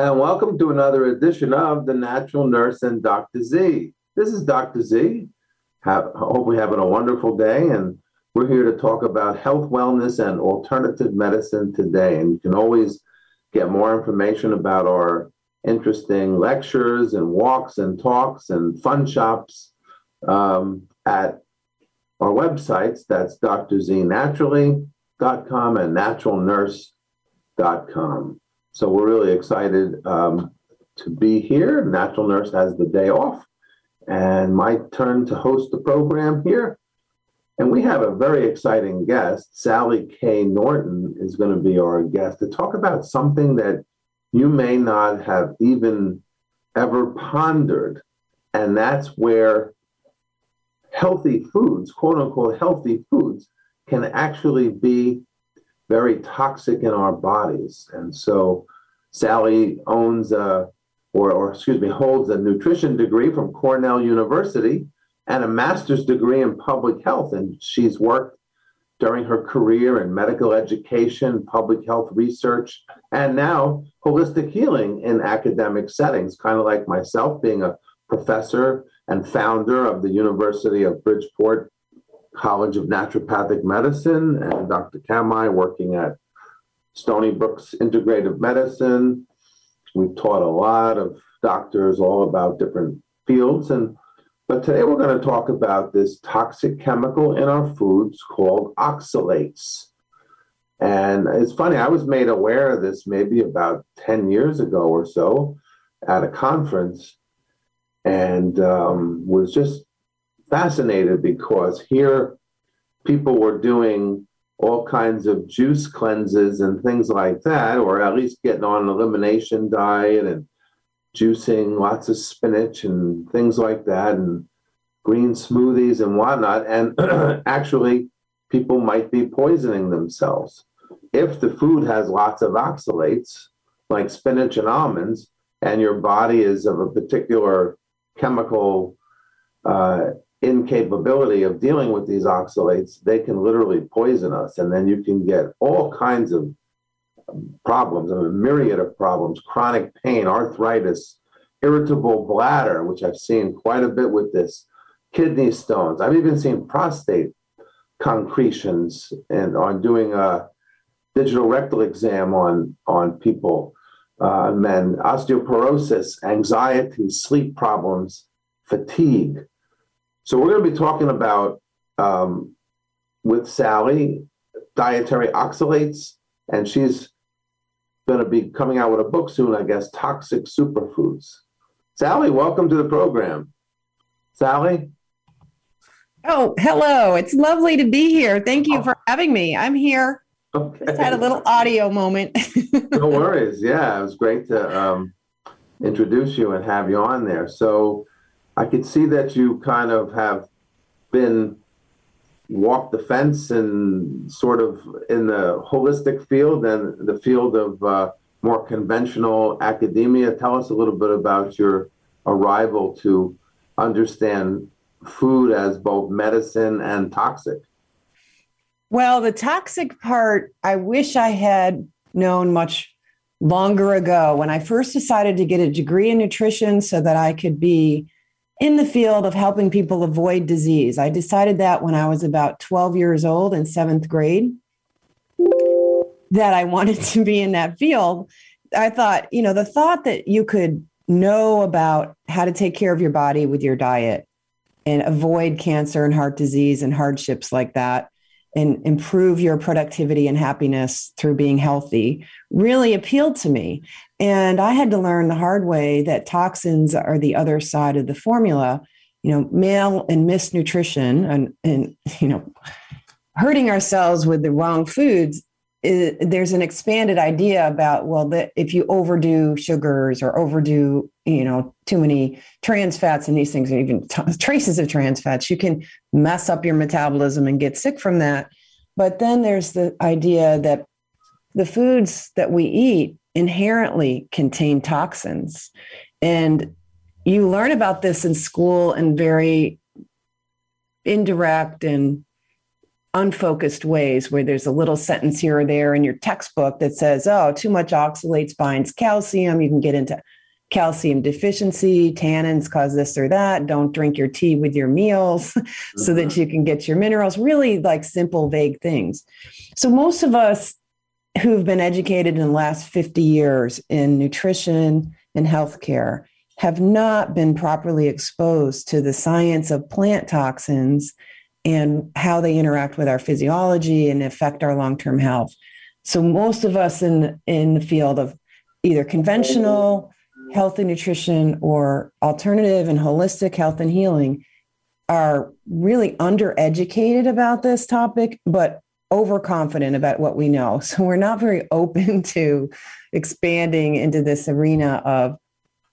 and welcome to another edition of The Natural Nurse and Dr. Z. This is Dr. Z. Have, hope we're having a wonderful day, and we're here to talk about health, wellness, and alternative medicine today. And you can always get more information about our interesting lectures and walks and talks and fun shops um, at our websites. That's drznaturally.com and naturalnurse.com. So we're really excited um, to be here. Natural Nurse has the day off, and my turn to host the program here. And we have a very exciting guest. Sally K. Norton is going to be our guest to talk about something that you may not have even ever pondered. And that's where healthy foods, quote unquote, healthy foods, can actually be very toxic in our bodies. And so Sally owns a, or, or excuse me, holds a nutrition degree from Cornell University and a master's degree in public health. And she's worked during her career in medical education, public health research, and now holistic healing in academic settings, kind of like myself being a professor and founder of the University of Bridgeport College of Naturopathic Medicine, and Dr. Kamhi working at Stony Brook's Integrative Medicine. We've taught a lot of doctors all about different fields, and but today we're going to talk about this toxic chemical in our foods called oxalates. And it's funny, I was made aware of this maybe about 10 years ago or so at a conference and um, was just fascinated because here people were doing all kinds of juice cleanses and things like that, or at least getting on an elimination diet and juicing lots of spinach and things like that, and green smoothies and whatnot. And actually, people might be poisoning themselves. If the food has lots of oxalates, like spinach and almonds, and your body is of a particular chemical uh, incapability of dealing with these oxalates, they can literally poison us. And then you can get all kinds of problems, i a myriad of problems, chronic pain, arthritis, irritable bladder, which I've seen quite a bit with this, kidney stones. I've even seen prostate concretions and on doing a digital rectal exam on, on people, uh, men, osteoporosis, anxiety, sleep problems, fatigue. So we're going to be talking about um, with Sally dietary oxalates, and she's going to be coming out with a book soon, I guess, Toxic Superfoods. Sally, welcome to the program. Sally? Oh, hello. It's lovely to be here. Thank you for having me. I'm here. Okay. Just had a little audio moment. no worries. Yeah, it was great to um, introduce you and have you on there. So I could see that you kind of have been walked the fence and sort of in the holistic field and the field of uh, more conventional academia. Tell us a little bit about your arrival to understand food as both medicine and toxic? Well, the toxic part, I wish I had known much longer ago when I first decided to get a degree in nutrition so that I could be in the field of helping people avoid disease. I decided that when I was about 12 years old in seventh grade that I wanted to be in that field. I thought, you know, the thought that you could know about how to take care of your body with your diet and avoid cancer and heart disease and hardships like that and improve your productivity and happiness through being healthy really appealed to me. And I had to learn the hard way that toxins are the other side of the formula. You know, mal and misnutrition and, and you know, hurting ourselves with the wrong foods is, there's an expanded idea about well that if you overdo sugars or overdo you know too many trans fats and these things and even t- traces of trans fats you can mess up your metabolism and get sick from that but then there's the idea that the foods that we eat inherently contain toxins and you learn about this in school in very indirect and unfocused ways where there's a little sentence here or there in your textbook that says, oh, too much oxalates binds calcium. You can get into calcium deficiency, tannins cause this or that. Don't drink your tea with your meals mm-hmm. so that mm-hmm. you can get your minerals. Really like simple, vague things. So most of us who've been educated in the last 50 years in nutrition and healthcare have not been properly exposed to the science of plant toxins and how they interact with our physiology and affect our long-term health. So most of us in in the field of either conventional health and nutrition or alternative and holistic health and healing are really undereducated about this topic, but overconfident about what we know. So we're not very open to expanding into this arena of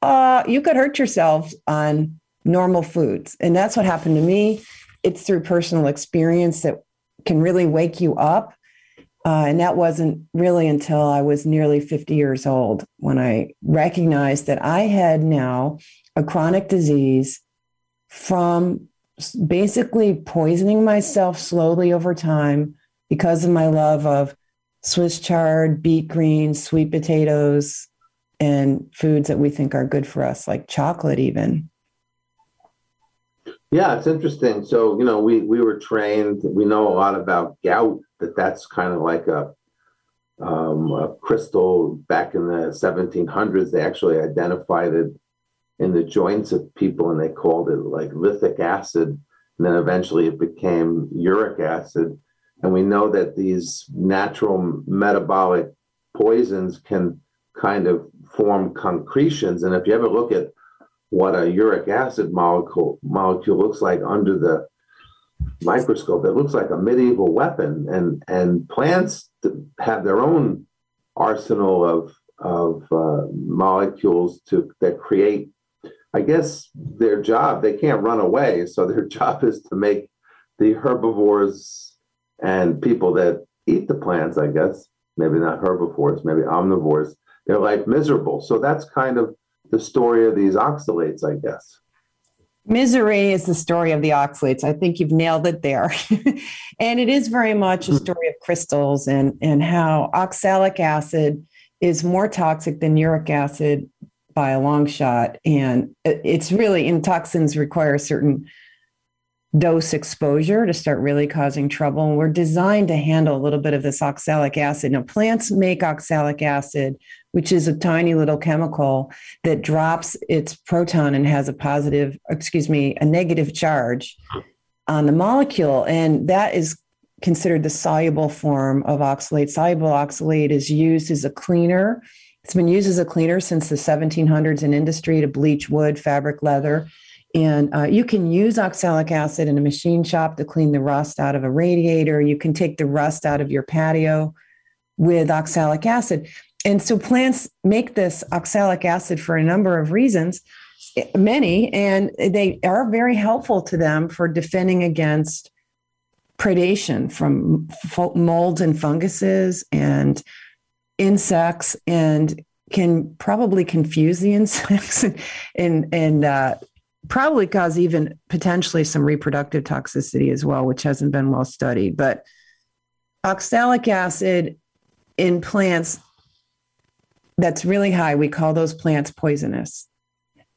uh, you could hurt yourself on normal foods. And that's what happened to me it's through personal experience that can really wake you up. Uh, and that wasn't really until I was nearly 50 years old when I recognized that I had now a chronic disease from basically poisoning myself slowly over time because of my love of Swiss chard, beet greens, sweet potatoes, and foods that we think are good for us, like chocolate, even. Yeah, it's interesting. So, you know, we we were trained, we know a lot about gout, that that's kind of like a, um, a crystal back in the 1700s. They actually identified it in the joints of people and they called it like lithic acid. And then eventually it became uric acid. And we know that these natural metabolic poisons can kind of form concretions. And if you ever look at what a uric acid molecule molecule looks like under the microscope. It looks like a medieval weapon, and and plants have their own arsenal of of uh, molecules to that create. I guess their job they can't run away, so their job is to make the herbivores and people that eat the plants. I guess maybe not herbivores, maybe omnivores. Their life miserable. So that's kind of the story of these oxalates, I guess. Misery is the story of the oxalates. I think you've nailed it there. and it is very much a hmm. story of crystals and, and how oxalic acid is more toxic than uric acid by a long shot. And it's really, and toxins require a certain dose exposure to start really causing trouble. And we're designed to handle a little bit of this oxalic acid. Now, plants make oxalic acid which is a tiny little chemical that drops its proton and has a positive, excuse me, a negative charge on the molecule. And that is considered the soluble form of oxalate. Soluble oxalate is used as a cleaner. It's been used as a cleaner since the 1700s in industry to bleach wood, fabric, leather. And uh, you can use oxalic acid in a machine shop to clean the rust out of a radiator. You can take the rust out of your patio with oxalic acid. And so plants make this oxalic acid for a number of reasons, many, and they are very helpful to them for defending against predation from molds and funguses and insects and can probably confuse the insects and and uh, probably cause even potentially some reproductive toxicity as well, which hasn't been well studied. But oxalic acid in plants that's really high, we call those plants poisonous.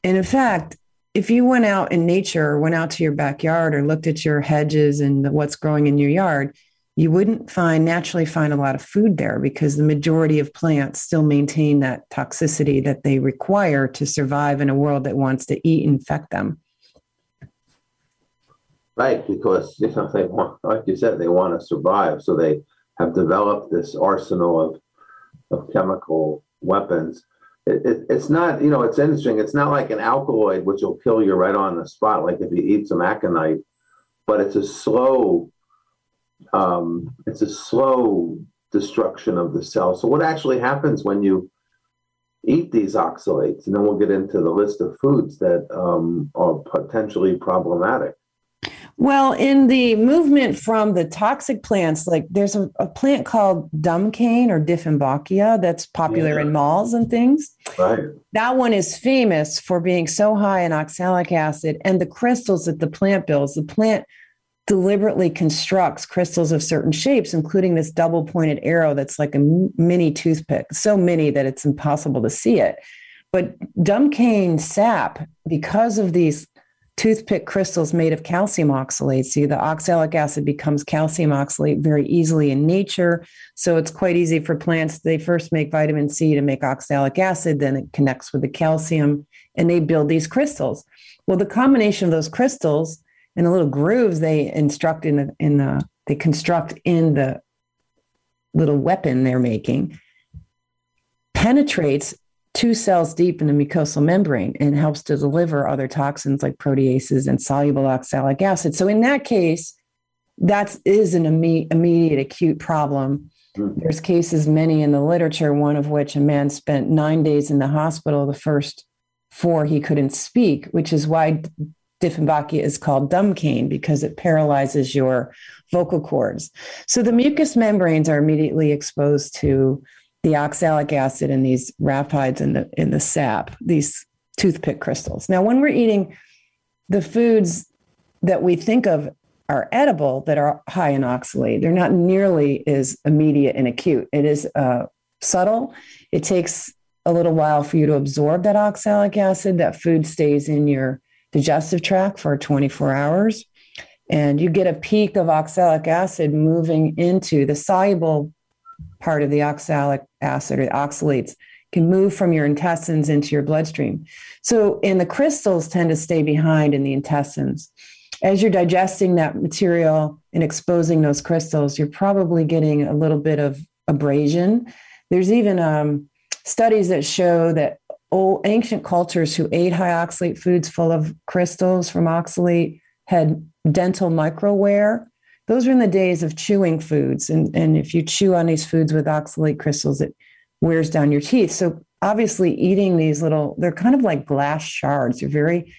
And in fact, if you went out in nature, or went out to your backyard or looked at your hedges and what's growing in your yard, you wouldn't find naturally find a lot of food there because the majority of plants still maintain that toxicity that they require to survive in a world that wants to eat and infect them. Right, because you know they want, like you said, they want to survive, so they have developed this arsenal of of chemical weapons. It, it, it's not, you know, it's interesting. It's not like an alkaloid, which will kill you right on the spot, like if you eat some aconite, but it's a slow, um, it's a slow destruction of the cell. So what actually happens when you eat these oxalates? And then we'll get into the list of foods that um, are potentially problematic. Well, in the movement from the toxic plants, like there's a, a plant called dumb cane or Dieffenbachia that's popular yeah. in malls and things. Right. That one is famous for being so high in oxalic acid and the crystals that the plant builds. The plant deliberately constructs crystals of certain shapes, including this double pointed arrow that's like a mini toothpick, so many that it's impossible to see it. But dumb cane sap, because of these toothpick crystals made of calcium oxalate. See, the oxalic acid becomes calcium oxalate very easily in nature. So it's quite easy for plants. They first make vitamin C to make oxalic acid, then it connects with the calcium, and they build these crystals. Well, the combination of those crystals and the little grooves they instruct in the, in the they construct in the little weapon they're making penetrates two cells deep in the mucosal membrane and helps to deliver other toxins like proteases and soluble oxalic acid. So in that case, that is an imme- immediate acute problem. Mm-hmm. There's cases, many in the literature, one of which a man spent nine days in the hospital. The first four he couldn't speak, which is why Dieffenbachia is called dumb cane because it paralyzes your vocal cords. So the mucous membranes are immediately exposed to the oxalic acid and these raphides in the in the sap, these toothpick crystals. Now, when we're eating the foods that we think of are edible that are high in oxalate, they're not nearly as immediate and acute. It is uh, subtle. It takes a little while for you to absorb that oxalic acid. That food stays in your digestive tract for 24 hours. And you get a peak of oxalic acid moving into the soluble part of the oxalic acid or oxalates can move from your intestines into your bloodstream. So, and the crystals tend to stay behind in the intestines. As you're digesting that material and exposing those crystals, you're probably getting a little bit of abrasion. There's even um, studies that show that old ancient cultures who ate high oxalate foods full of crystals from oxalate had dental microwear those are in the days of chewing foods. And, and if you chew on these foods with oxalate crystals, it wears down your teeth. So obviously eating these little, they're kind of like glass shards. They're very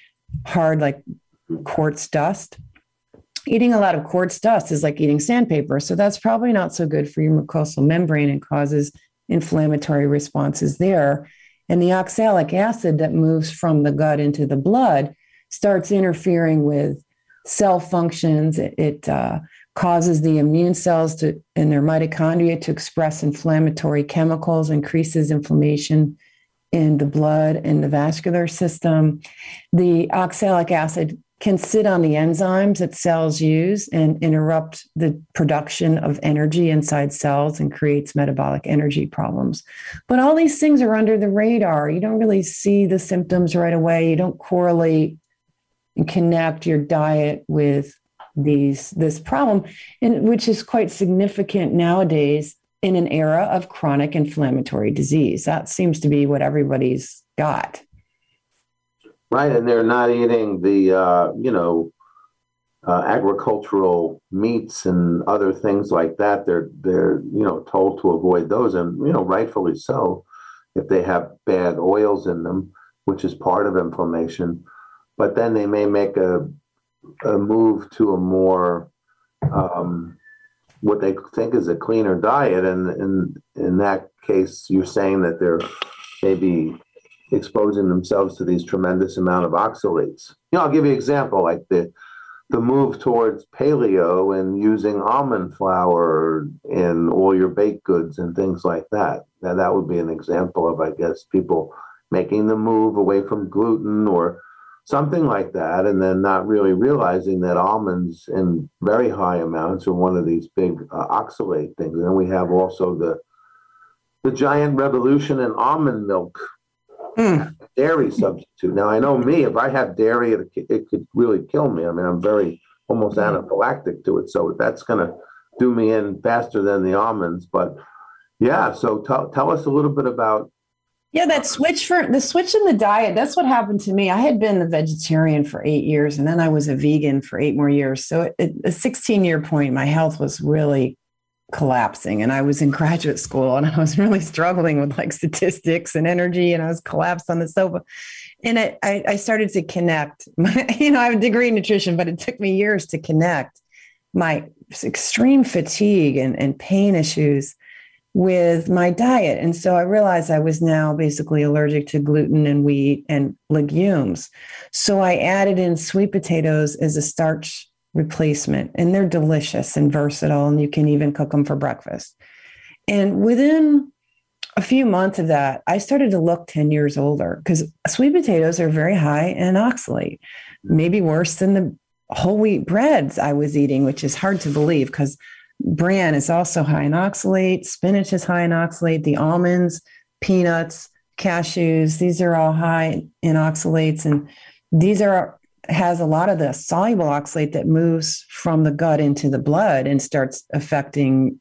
hard, like quartz dust. Eating a lot of quartz dust is like eating sandpaper. So that's probably not so good for your mucosal membrane and causes inflammatory responses there. And the oxalic acid that moves from the gut into the blood starts interfering with cell functions. It, it uh, causes the immune cells to in their mitochondria to express inflammatory chemicals, increases inflammation in the blood and the vascular system. The oxalic acid can sit on the enzymes that cells use and interrupt the production of energy inside cells and creates metabolic energy problems. But all these things are under the radar. You don't really see the symptoms right away. You don't correlate and connect your diet with these this problem, and which is quite significant nowadays in an era of chronic inflammatory disease. That seems to be what everybody's got. Right, and they're not eating the uh, you know uh, agricultural meats and other things like that. They're they're you know told to avoid those, and you know rightfully so, if they have bad oils in them, which is part of inflammation. But then they may make a a move to a more um, what they think is a cleaner diet, and in in that case, you're saying that they're maybe exposing themselves to these tremendous amount of oxalates. You know, I'll give you an example, like the the move towards paleo and using almond flour in all your baked goods and things like that. Now, that would be an example of, I guess, people making the move away from gluten or something like that, and then not really realizing that almonds in very high amounts are one of these big uh, oxalate things. And then we have also the the giant revolution in almond milk, mm. dairy substitute. Now I know me, if I have dairy, it, it could really kill me. I mean, I'm very almost hmm. anaphylactic to it, so that's going to do me in faster than the almonds. But yeah, so tell tell us a little bit about yeah, that switch for the switch in the diet, that's what happened to me. I had been a vegetarian for eight years and then I was a vegan for eight more years. So at a 16 year point, my health was really collapsing and I was in graduate school and I was really struggling with like statistics and energy and I was collapsed on the sofa. And I, I started to connect my, you know, I have a degree in nutrition, but it took me years to connect my extreme fatigue and, and pain issues with my diet. And so I realized I was now basically allergic to gluten and wheat and legumes. So I added in sweet potatoes as a starch replacement, and they're delicious and versatile, and you can even cook them for breakfast. And within a few months of that, I started to look 10 years older because sweet potatoes are very high in oxalate, maybe worse than the whole wheat breads I was eating, which is hard to believe because bran is also high in oxalate, spinach is high in oxalate, the almonds, peanuts, cashews, these are all high in oxalates. And these are has a lot of the soluble oxalate that moves from the gut into the blood and starts affecting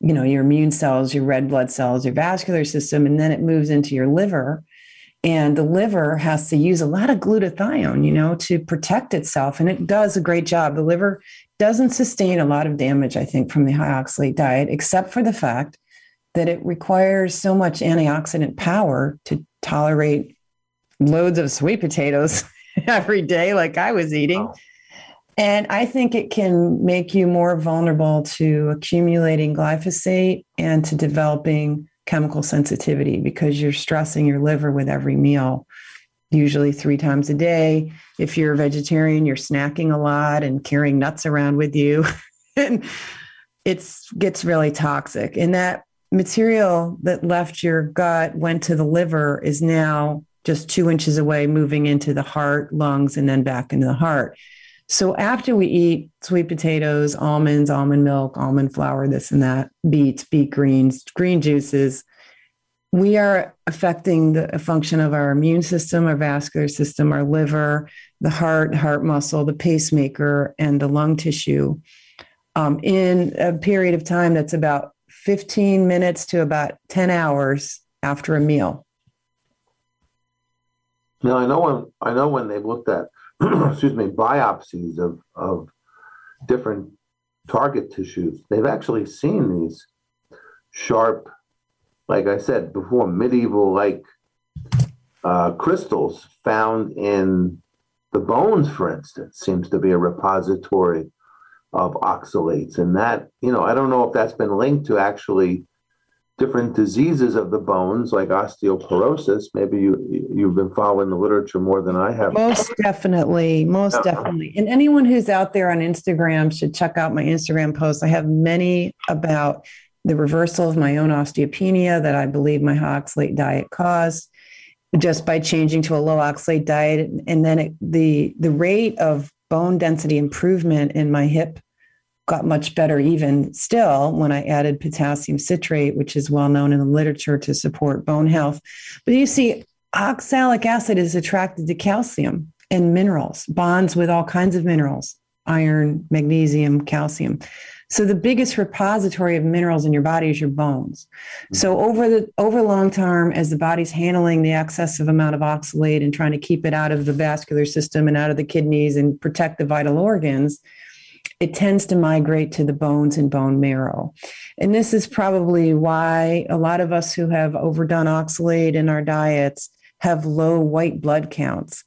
you know your immune cells your red blood cells your vascular system and then it moves into your liver. And the liver has to use a lot of glutathione you know to protect itself and it does a great job. The liver doesn't sustain a lot of damage i think from the high oxalate diet except for the fact that it requires so much antioxidant power to tolerate loads of sweet potatoes every day like i was eating and I think it can make you more vulnerable to accumulating glyphosate and to developing chemical sensitivity because you're stressing your liver with every meal, usually three times a day. If you're a vegetarian, you're snacking a lot and carrying nuts around with you. and it gets really toxic. And that material that left your gut went to the liver is now just two inches away, moving into the heart, lungs, and then back into the heart. So after we eat sweet potatoes, almonds, almond milk, almond flour, this and that, beets, beet greens, green juices, we are affecting the function of our immune system, our vascular system, our liver, the heart, heart muscle, the pacemaker, and the lung tissue um, in a period of time that's about 15 minutes to about 10 hours after a meal. Now I know when I know when they've looked at excuse me, biopsies of, of different target tissues, they've actually seen these sharp, like I said before, medieval like uh, crystals found in the bones, for instance, seems to be a repository of oxalates. And that, you know, I don't know if that's been linked to actually different diseases of the bones like osteoporosis. Maybe you you've been following the literature more than i have. Most definitely most yeah. definitely. And anyone who's out there on instagram should check out my instagram posts. I have many about the reversal of my own osteopenia that i believe my high oxalate diet caused just by changing to a low oxalate diet. And then it, the the rate of bone density improvement in my hip got much better even still when I added potassium citrate, which is well known in the literature to support bone health. But you see, oxalic acid is attracted to calcium and minerals, bonds with all kinds of minerals, iron, magnesium, calcium. So the biggest repository of minerals in your body is your bones. Mm-hmm. So over the over long term, as the body's handling the excessive amount of oxalate and trying to keep it out of the vascular system and out of the kidneys and protect the vital organs, it tends to migrate to the bones and bone marrow. And this is probably why a lot of us who have overdone oxalate in our diets have low white blood counts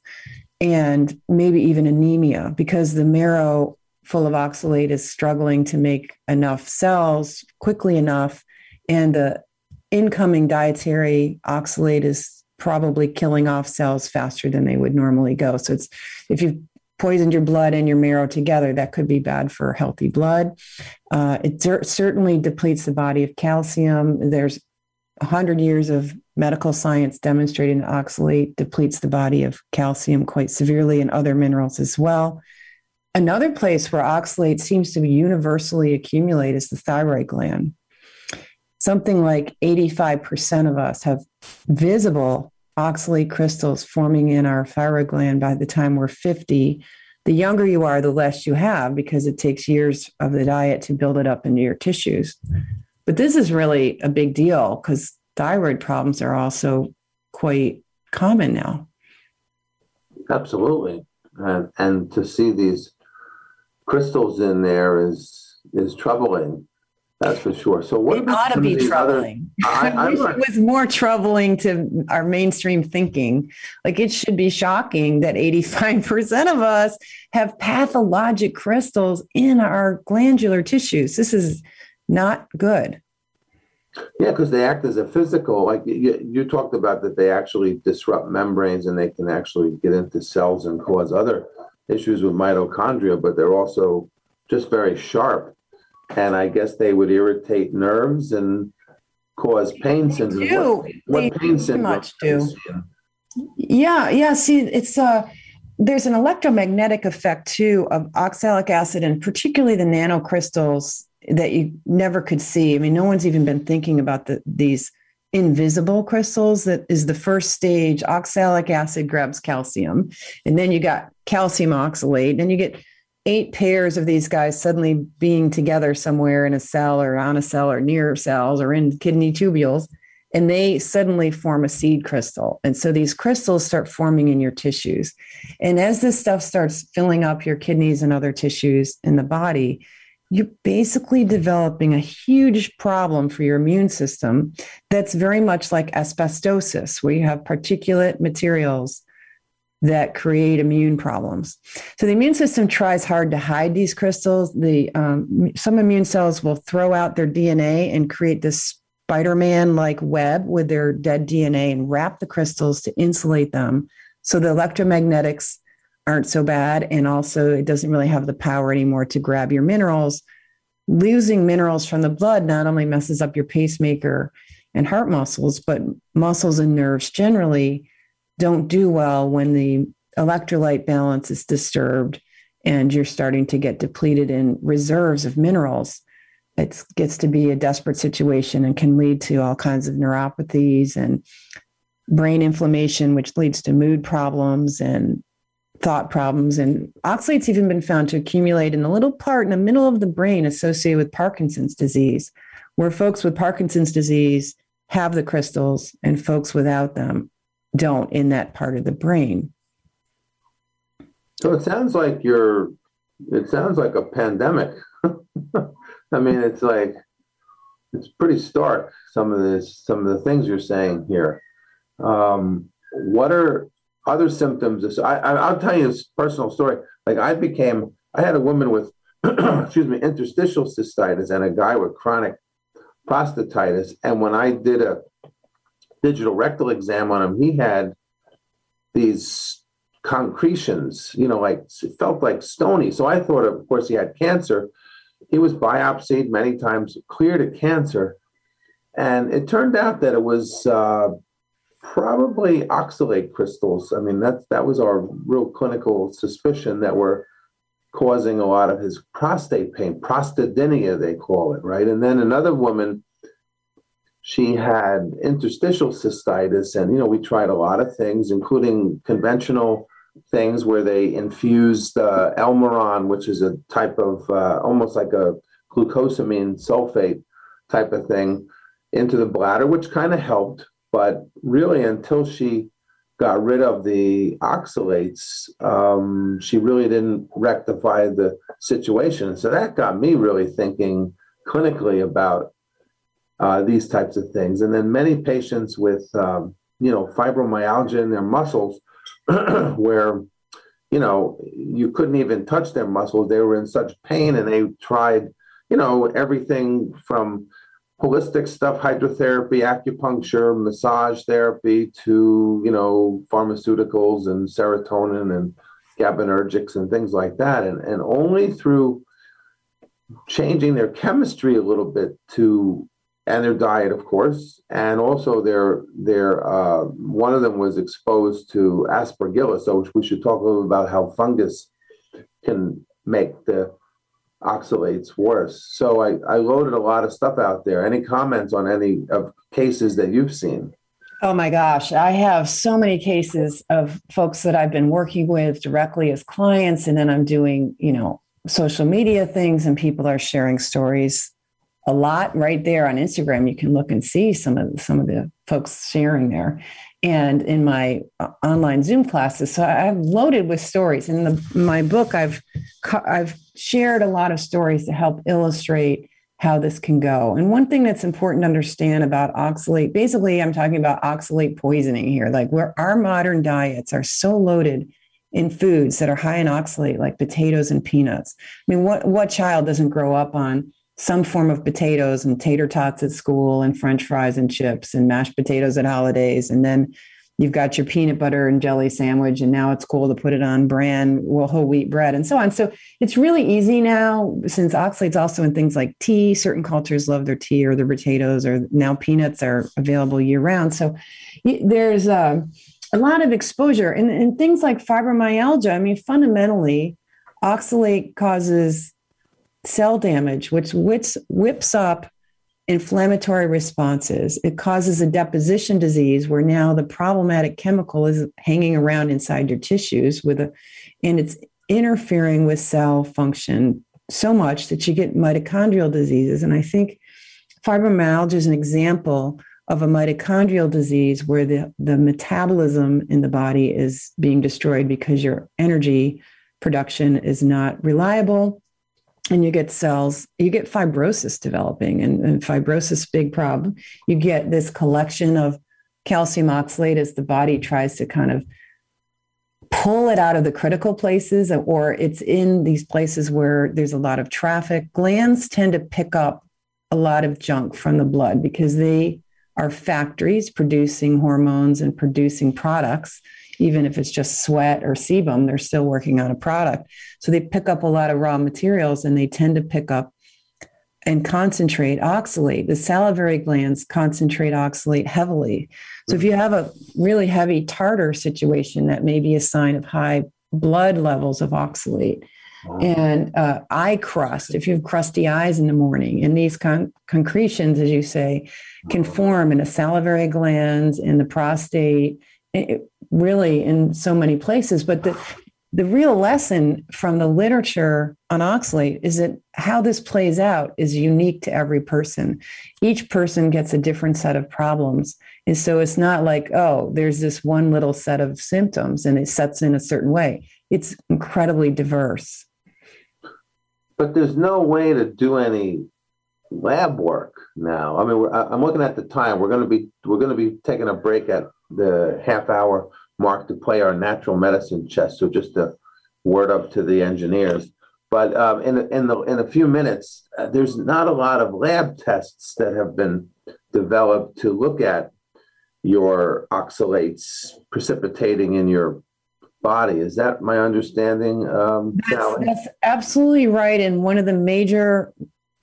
and maybe even anemia because the marrow full of oxalate is struggling to make enough cells quickly enough and the incoming dietary oxalate is probably killing off cells faster than they would normally go so it's if you poisoned your blood and your marrow together, that could be bad for healthy blood. Uh, it certainly depletes the body of calcium. There's 100 years of medical science demonstrating oxalate depletes the body of calcium quite severely and other minerals as well. Another place where oxalate seems to be universally accumulate is the thyroid gland. Something like 85% of us have visible oxalate crystals forming in our thyroid gland by the time we're 50 the younger you are the less you have because it takes years of the diet to build it up into your tissues. But this is really a big deal because thyroid problems are also quite common now. Absolutely. And, and to see these crystals in there is is troubling that's for sure. So what it ought to be troubling. Other, I, I, wish it was more troubling to our mainstream thinking. Like it should be shocking that 85% of us have pathologic crystals in our glandular tissues. This is not good. Yeah, because they act as a physical, like you, you talked about that they actually disrupt membranes and they can actually get into cells and cause other issues with mitochondria, but they're also just very sharp. And I guess they would irritate nerves and cause pain syndrome. do. What, what They pain syndrome? much do. Yeah, yeah. See, it's uh there's an electromagnetic effect too of oxalic acid and particularly the nanocrystals that you never could see. I mean, no one's even been thinking about the, these invisible crystals. That is the first stage. Oxalic acid grabs calcium, and then you got calcium oxalate, and you get eight pairs of these guys suddenly being together somewhere in a cell or on a cell or near cells or in kidney tubules and they suddenly form a seed crystal. And so these crystals start forming in your tissues. And as this stuff starts filling up your kidneys and other tissues in the body, you're basically developing a huge problem for your immune system that's very much like asbestosis, where you have particulate materials that create immune problems. So the immune system tries hard to hide these crystals. The um, some immune cells will throw out their DNA and create this Spider-Man like web with their dead DNA and wrap the crystals to insulate them so the electromagnetics aren't so bad and also it doesn't really have the power anymore to grab your minerals. Losing minerals from the blood not only messes up your pacemaker and heart muscles, but muscles and nerves generally don't do well when the electrolyte balance is disturbed and you're starting to get depleted in reserves of minerals it gets to be a desperate situation and can lead to all kinds of neuropathies and brain inflammation, which leads to mood problems and thought problems. And oxalate's even been found to accumulate in the little part in the middle of the brain associated with Parkinson's disease, where folks with Parkinson's disease have the crystals and folks without them don't in that part of the brain. So it sounds like you're, it sounds like a pandemic. I mean, it's like, it's pretty stark, some of this, some of the things you're saying here. Um, what are other symptoms? I, I, I'll tell you this personal story. Like I became, I had a woman with, excuse me, interstitial cystitis and a guy with chronic prostatitis. And when I did a digital rectal exam on him, he had these concretions, you know, like it felt like stony. So I thought, of course, he had cancer. He was biopsied many times, cleared of cancer. And it turned out that it was uh, probably oxalate crystals. I mean, that's that was our real clinical suspicion that were causing a lot of his prostate pain, prostadynia, they call it, right? And then another woman, she had interstitial cystitis, and you know, we tried a lot of things, including conventional things where they infused uh, Elmiron, which is a type of uh, almost like a glucosamine sulfate type of thing, into the bladder, which kind of helped. But really, until she got rid of the oxalates, um, she really didn't rectify the situation. So that got me really thinking clinically about uh, these types of things. And then many patients with, um, you know, fibromyalgia in their muscles, where, you know, you couldn't even touch their muscles. They were in such pain and they tried, you know, everything from holistic stuff, hydrotherapy, acupuncture, massage therapy to, you know, pharmaceuticals and serotonin and GABAergics and things like that. And, and only through changing their chemistry a little bit to and their diet, of course, and also their their uh, one of them was exposed to aspergillus. So we should talk a little about how fungus can make the oxalates worse. So I, I loaded a lot of stuff out there. Any comments on any of cases that you've seen? Oh my gosh, I have so many cases of folks that I've been working with directly as clients, and then I'm doing, you know, social media things, and people are sharing stories a lot right there on Instagram. You can look and see some of some of the folks sharing there, and in my uh, online Zoom classes. So I've loaded with stories. In the my book, I've I've shared a lot of stories to help illustrate how this can go. And one thing that's important to understand about oxalate, basically, I'm talking about oxalate poisoning here, like where our modern diets are so loaded in foods that are high in oxalate, like potatoes and peanuts. I mean, what what child doesn't grow up on some form of potatoes and tater tots at school and french fries and chips and mashed potatoes at holidays and then you've got your peanut butter and jelly sandwich, and now it's cool to put it on bran, well, whole wheat bread, and so on. So it's really easy now since oxalate's also in things like tea. Certain cultures love their tea or their potatoes, or now peanuts are available year round. So there's a, a lot of exposure, and, and things like fibromyalgia. I mean, fundamentally, oxalate causes cell damage, which whips, whips up inflammatory responses. It causes a deposition disease where now the problematic chemical is hanging around inside your tissues with a, and it's interfering with cell function so much that you get mitochondrial diseases. And I think fibromyalgia is an example of a mitochondrial disease where the, the metabolism in the body is being destroyed because your energy production is not reliable and you get cells you get fibrosis developing. And, and fibrosis big problem. You get this collection of calcium oxalate as the body tries to kind of pull it out of the critical places or it's in these places where there's a lot of traffic. Glands tend to pick up a lot of junk from the blood because they are factories producing hormones and producing products even if it's just sweat or sebum, they're still working on a product. So they pick up a lot of raw materials and they tend to pick up and concentrate oxalate. The salivary glands concentrate oxalate heavily. So if you have a really heavy tartar situation, that may be a sign of high blood levels of oxalate. And uh, eye crust, if you have crusty eyes in the morning, and these con- concretions, as you say, can form in the salivary glands, in the prostate, really in so many places. But the the real lesson from the literature on oxalate is that how this plays out is unique to every person. Each person gets a different set of problems. And so it's not like, oh, there's this one little set of symptoms and it sets in a certain way. It's incredibly diverse. But there's no way to do any lab work now. I mean, I'm looking at the time. We're going to be we're going to be taking a break at the half hour mark to play our natural medicine chest. So just a word up to the engineers. But um, in in the in a few minutes, uh, there's not a lot of lab tests that have been developed to look at your oxalates precipitating in your body. Is that my understanding? Um, that's, that's, absolutely right. And one of the major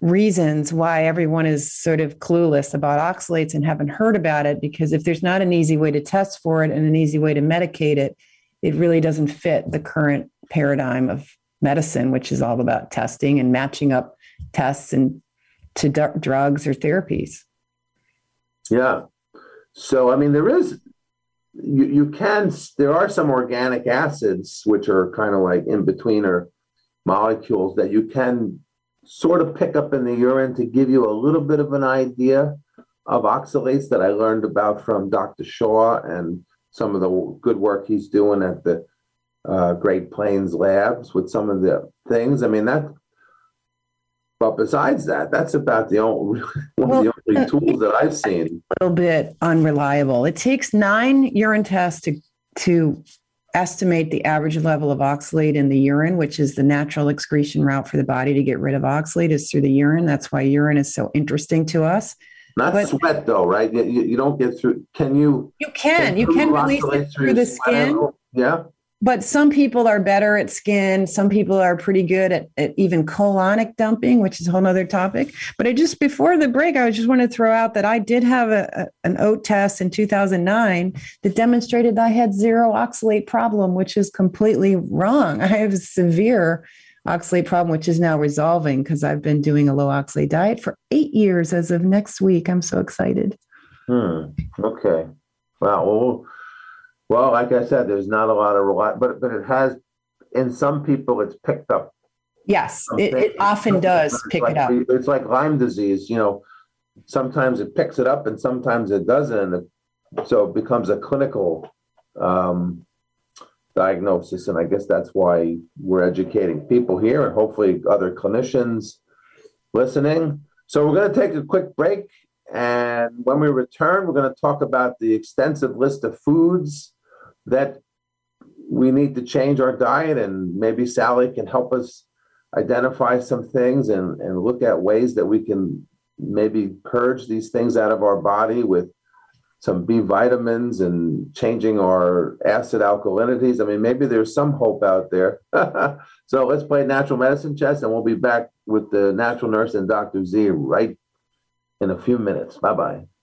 reasons why everyone is sort of clueless about oxalates and haven't heard about it because if there's not an easy way to test for it and an easy way to medicate it it really doesn't fit the current paradigm of medicine which is all about testing and matching up tests and to d- drugs or therapies. Yeah. So i mean there is you, you can there are some organic acids which are kind of like in between or molecules that you can sort of pick up in the urine to give you a little bit of an idea of oxalates that I learned about from Dr. Shaw and some of the good work he's doing at the uh, Great Plains Labs with some of the things. I mean, that, but besides that, that's about the only one well, of the only tools that I've seen. A little bit unreliable. It takes nine urine tests to to estimate the average level of oxalate in the urine, which is the natural excretion route for the body to get rid of oxalate, is through the urine. That's why urine is so interesting to us. Not but, sweat, though, right? You, you, don't get through. Can you? You can. You can release it through, through the skin. Yeah but some people are better at skin. Some people are pretty good at, at, even colonic dumping which is a whole other topic. But i just before the break i just want to throw out that i did have a, a, an OAT test in 2009 that demonstrated that i had zero oxalate problem which is completely wrong. I have a severe oxalate problem which is now resolving because i've been doing a low oxalate diet for eight years as of next week. I'm so excited. Hmm. Okay. Wow. Well well, like I said, there's not a lot of rely, but but it has. In some people, it's picked up. Yes, it, it, often does pick like, it up. It's like Lyme disease. You know, sometimes it picks it up, and sometimes it doesn't. And so it becomes a clinical um, diagnosis, and I guess that's why we're educating people here, and hopefully other clinicians listening. So we're going to take a quick break, and when we return, we're going to talk about the extensive list of foods that we need to change our diet and maybe Sally can help us identify some things and, and look at ways that we can maybe purge these things out of our body with some B vitamins and changing our acid alkalinities. I mean, maybe there's some hope out there. so let's play natural medicine chest, and we'll be back with the natural nurse and Dr. Z right in a few minutes. Bye bye.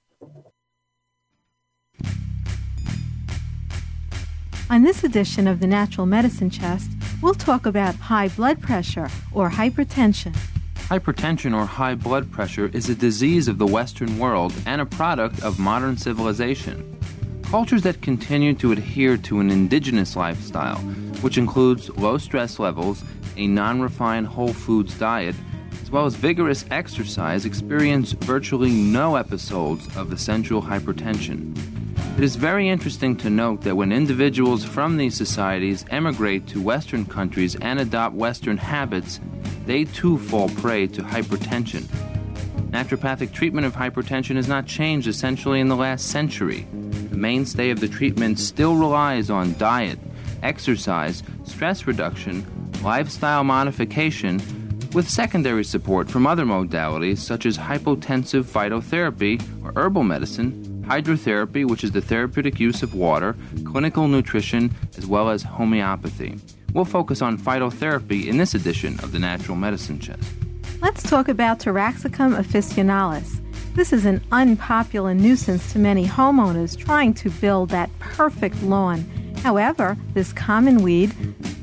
On this edition of the Natural Medicine Chest, we'll talk about high blood pressure or hypertension. Hypertension or high blood pressure is a disease of the Western world and a product of modern civilization. Cultures that continue to adhere to an indigenous lifestyle, which includes low stress levels, a non refined whole foods diet, as well as vigorous exercise, experience virtually no episodes of essential hypertension. It is very interesting to note that when individuals from these societies emigrate to Western countries and adopt Western habits, they too fall prey to hypertension. Naturopathic treatment of hypertension has not changed essentially in the last century. The mainstay of the treatment still relies on diet, exercise, stress reduction, lifestyle modification, with secondary support from other modalities such as hypotensive phytotherapy or herbal medicine, hydrotherapy, which is the therapeutic use of water, clinical nutrition, as well as homeopathy. We'll focus on phytotherapy in this edition of the Natural Medicine Chest. Let's talk about Taraxacum officinalis. This is an unpopular nuisance to many homeowners trying to build that perfect lawn. However, this common weed,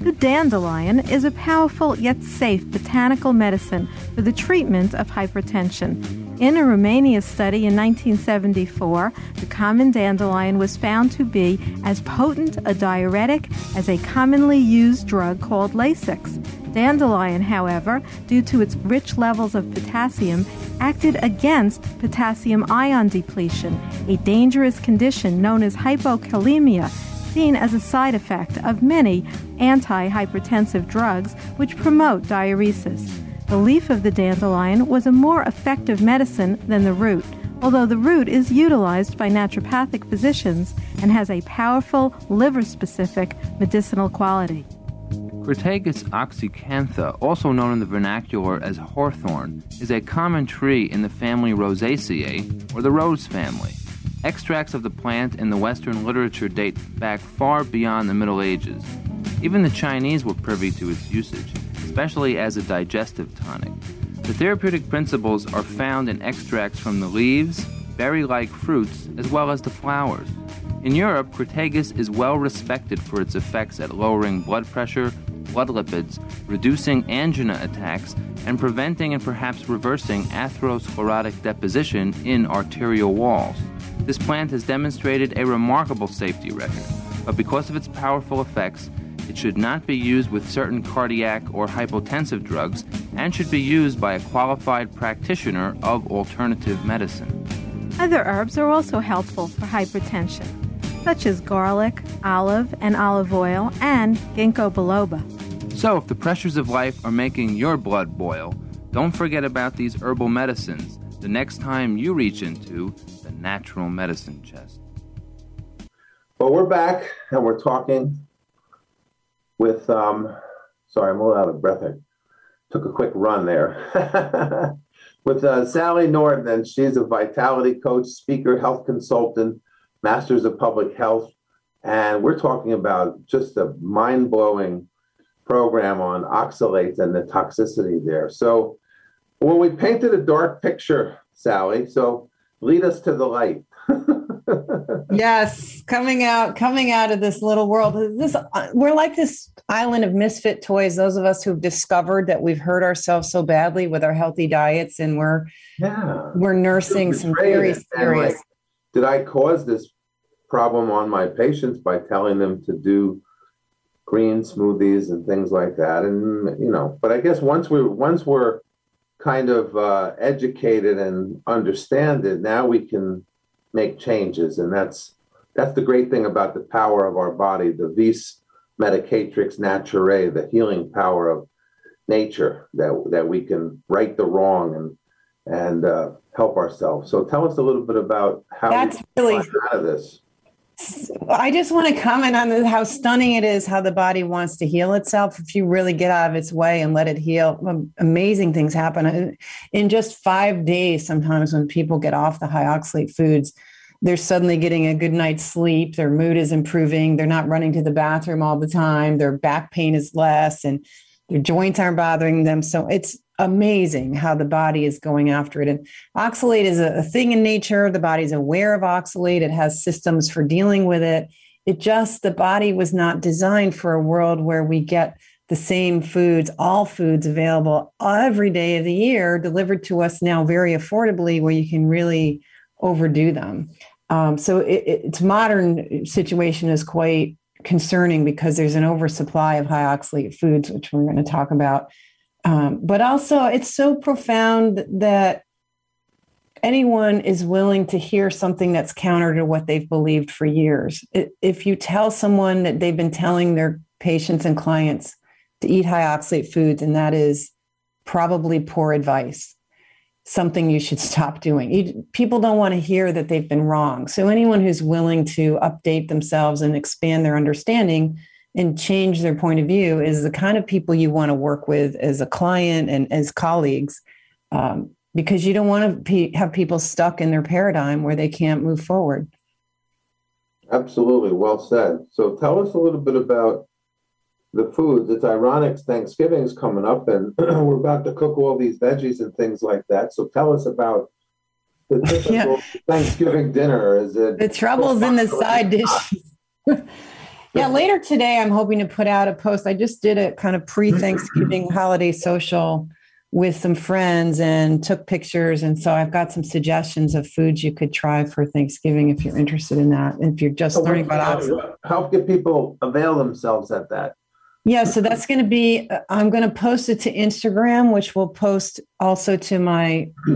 the dandelion, is a powerful yet safe botanical medicine for the treatment of hypertension. In a Romania study in 1974, the common dandelion was found to be as potent a diuretic as a commonly used drug called Lasix. Dandelion, however, due to its rich levels of potassium, acted against potassium ion depletion, a dangerous condition known as hypokalemia, seen as a side effect of many antihypertensive drugs which promote diuresis. The leaf of the dandelion was a more effective medicine than the root, although the root is utilized by naturopathic physicians and has a powerful liver specific medicinal quality. Crataegus oxyacantha, also known in the vernacular as hawthorn, is a common tree in the family Rosaceae, or the rose family. Extracts of the plant in the Western literature date back far beyond the Middle Ages. Even the Chinese were privy to its usage especially as a digestive tonic. The therapeutic principles are found in extracts from the leaves, berry like fruits, as well as the flowers. In Europe, Crataegus is well respected for its effects at lowering blood pressure, blood lipids, reducing angina attacks, and preventing and perhaps reversing atherosclerotic deposition in arterial walls. This plant has demonstrated a remarkable safety record, but because of its powerful effects, it should not be used with certain cardiac or hypotensive drugs and should be used by a qualified practitioner of alternative medicine. Other herbs are also helpful for hypertension, such as garlic, olive and olive oil, and ginkgo biloba. So, if the pressures of life are making your blood boil, don't forget about these herbal medicines the next time you reach into the natural medicine chest. Well, we're back and we're talking with, um, sorry, I'm a little out of breath. I took a quick run there. with uh, Sally Norton, and she's a vitality coach, speaker, health consultant, masters of public health. And we're talking about just a mind blowing program on oxalates and the toxicity there. So, well, we painted a dark picture, Sally. So, lead us to the light. yes, coming out, coming out of this little world. This we're like this island of misfit toys. Those of us who've discovered that we've hurt ourselves so badly with our healthy diets, and we're yeah, we're nursing some very serious. Like, did I cause this problem on my patients by telling them to do green smoothies and things like that? And you know, but I guess once we once we're kind of uh, educated and understand it, now we can make changes. And that's that's the great thing about the power of our body, the vis medicatrix naturae, the healing power of nature that that we can right the wrong and and uh, help ourselves. So tell us a little bit about how that's really out of this. I just want to comment on how stunning it is how the body wants to heal itself. If you really get out of its way and let it heal, um, amazing things happen in just five days. Sometimes when people get off the high oxalate foods, they're suddenly getting a good night's sleep, their mood is improving, they're not running to the bathroom all the time, their back pain is less, and their joints aren't bothering them. So it's amazing how the body is going after it. And oxalate is a, a thing in nature. The body's aware of oxalate, it has systems for dealing with it. It just, the body was not designed for a world where we get the same foods, all foods available every day of the year, delivered to us now very affordably, where you can really overdo them. Um, so it, its modern situation is quite concerning because there's an oversupply of high oxalate foods, which we're going to talk about. Um, but also, it's so profound that anyone is willing to hear something that's counter to what they've believed for years. If you tell someone that they've been telling their patients and clients to eat high oxalate foods, and that is probably poor advice, something you should stop doing. You, people don't want to hear that they've been wrong. So, anyone who's willing to update themselves and expand their understanding and change their point of view is the kind of people you want to work with as a client and as colleagues. Um, because you don't want to have people stuck in their paradigm where they can't move forward. Absolutely, well said. So tell us a little bit about the foods. It's ironic thanksgiving is coming up, and we're about to cook all these veggies and things like that. So tell us about the typical yeah. Thanksgiving dinner. Is it the troubles in the side dishes? yeah, later today, I'm hoping to put out a post. I just did a kind of pre-Thanksgiving holiday social with some friends and took pictures. And so I've got some suggestions of foods you could try for Thanksgiving if you're interested in that. If you're just so learning about. How can people avail themselves at that? Yeah, so that's going to be, uh, I'm going to post it to Instagram, which will post also to my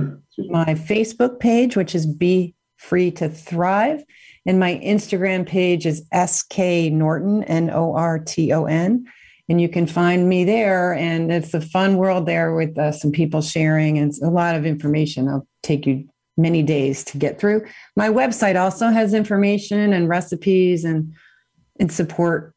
my Facebook page, which is Be Free to Thrive. And my Instagram page is SK Norton, N O R T O N and you can find me there. And it's a fun world there with uh, some people sharing and a lot of information. I'll take you many days to get through. My website also has information and recipes and and support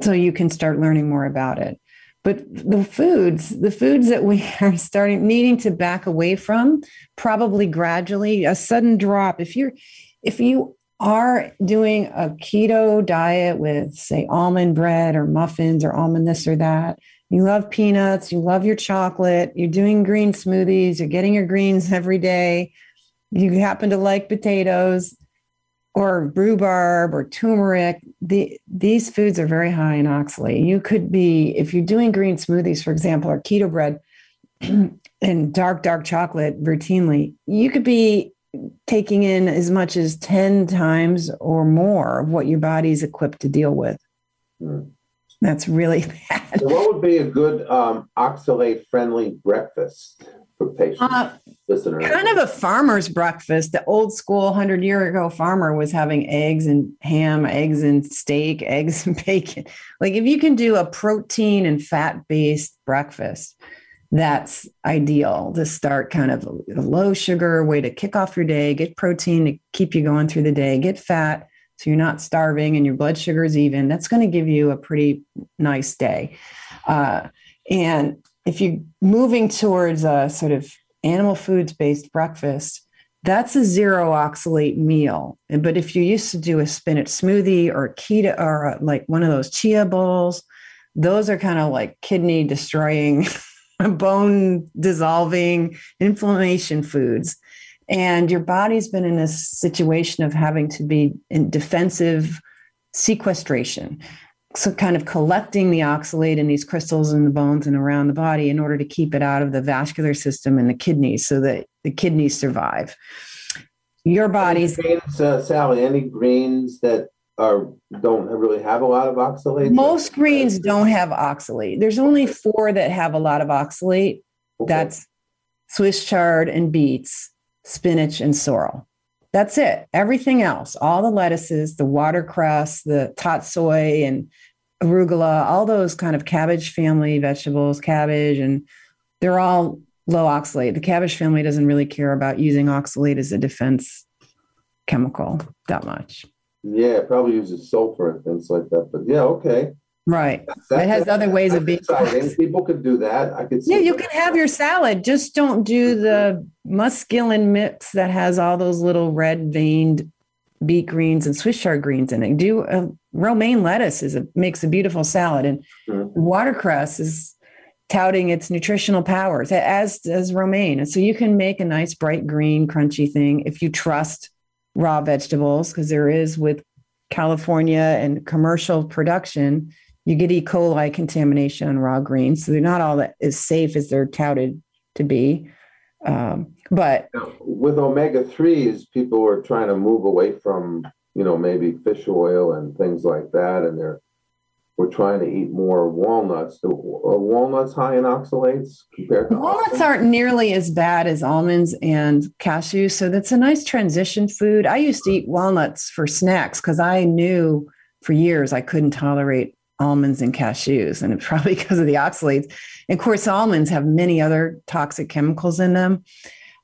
so you can start learning more about it. But the foods, the foods that we are starting needing to back away from, probably gradually, a sudden drop. If you're if you are doing a keto diet with, say, almond bread or muffins or almond this or that, you love peanuts, you love your chocolate, you're doing green smoothies, you're getting your greens every day, you happen to like potatoes or rhubarb or turmeric, the, these foods are very high in oxalate. You could be, if you're doing green smoothies, for example, or keto bread and dark, dark chocolate routinely, you could be taking in as much as 10 times or more of what your body's equipped to deal with. Mm. That's really bad. So what would be a good um, oxalate friendly breakfast for patients? Uh, listeners? Kind of a farmer's breakfast. The old school 100 year ago farmer was having eggs and ham, eggs and steak, eggs and bacon. Like if you can do a protein and fat based breakfast, that's ideal to start kind of a low sugar way to kick off your day, get protein to keep you going through the day, get fat so you're not starving and your blood sugar is even. That's going to give you a pretty nice day. Uh, and if you're moving towards a sort of animal foods based breakfast, that's a zero oxalate meal. But if you used to do a spinach smoothie or keto or like one of those chia bowls, those are kind of like kidney destroying bone dissolving inflammation foods. And your body's been in a situation of having to be in defensive sequestration. So kind of collecting the oxalate in these crystals in the bones and around the body in order to keep it out of the vascular system and the kidneys so that the kidneys survive. Your body's greens, uh, sally any greens that are don't really have a lot of oxalate? Most greens don't have oxalate. There's only four that have a lot of oxalate. Okay. That's Swiss chard and beets, spinach and sorrel. That's it. Everything else, all the lettuces, the watercress, the tatsoi and arugula, all those kind of cabbage family vegetables, cabbage, and they're all low oxalate. The cabbage family doesn't really care about using oxalate as a defense chemical that much. Yeah, it probably uses sulfur and things like that. But yeah, okay. Right. It has other ways of being. exciting. People could do that. I could see. Yeah, you that. can have your salad. Just don't do mm-hmm. the mesclun mix that has all those little red veined beet greens and Swiss chard greens in it. Do a romaine lettuce is a makes a beautiful salad, and watercress is touting its nutritional powers as does romaine. And so you can make a nice bright green crunchy thing if you trust raw vegetables because there is with California and commercial production you get E. coli contamination on raw greens. So they're not all that as safe as they're touted to be. Um, but With omega threes, people are trying to move away from, you know, maybe fish oil and things like that, and they're we're trying to eat more walnuts. Uh, are walnuts high in oxalates compared to walnuts aren't nearly as bad as almonds and cashews. So that's a nice transition food. I used to eat walnuts for snacks because I knew for years I couldn't tolerate almonds and cashews, and it's probably because of the oxalates. And of course, almonds have many other toxic chemicals in them.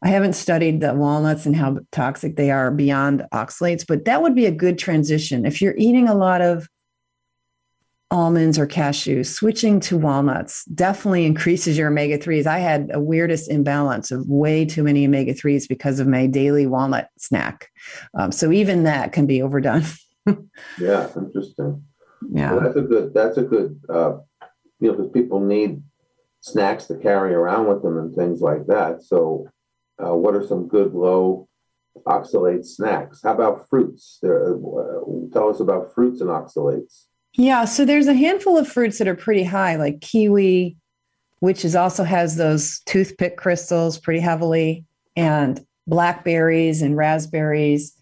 I haven't studied the walnuts and how toxic they are beyond oxalates, but that would be a good transition. If you're eating a lot of almonds or cashews, switching to walnuts definitely increases your omega 3s. I had a weirdest imbalance of way too many omega 3s because of my daily walnut snack. Um, so even that can be overdone. Yeah, interesting. Yeah. Well, that's a good. That's a good. Uh, you know, because people need snacks to carry around with them and things like that. So, uh, what are some good low oxalate snacks? How about fruits? There, uh, tell us about fruits and oxalates. Yeah, so there's a handful of fruits that are pretty high, like kiwi, which is also has those toothpick crystals pretty heavily, and blackberries and raspberries.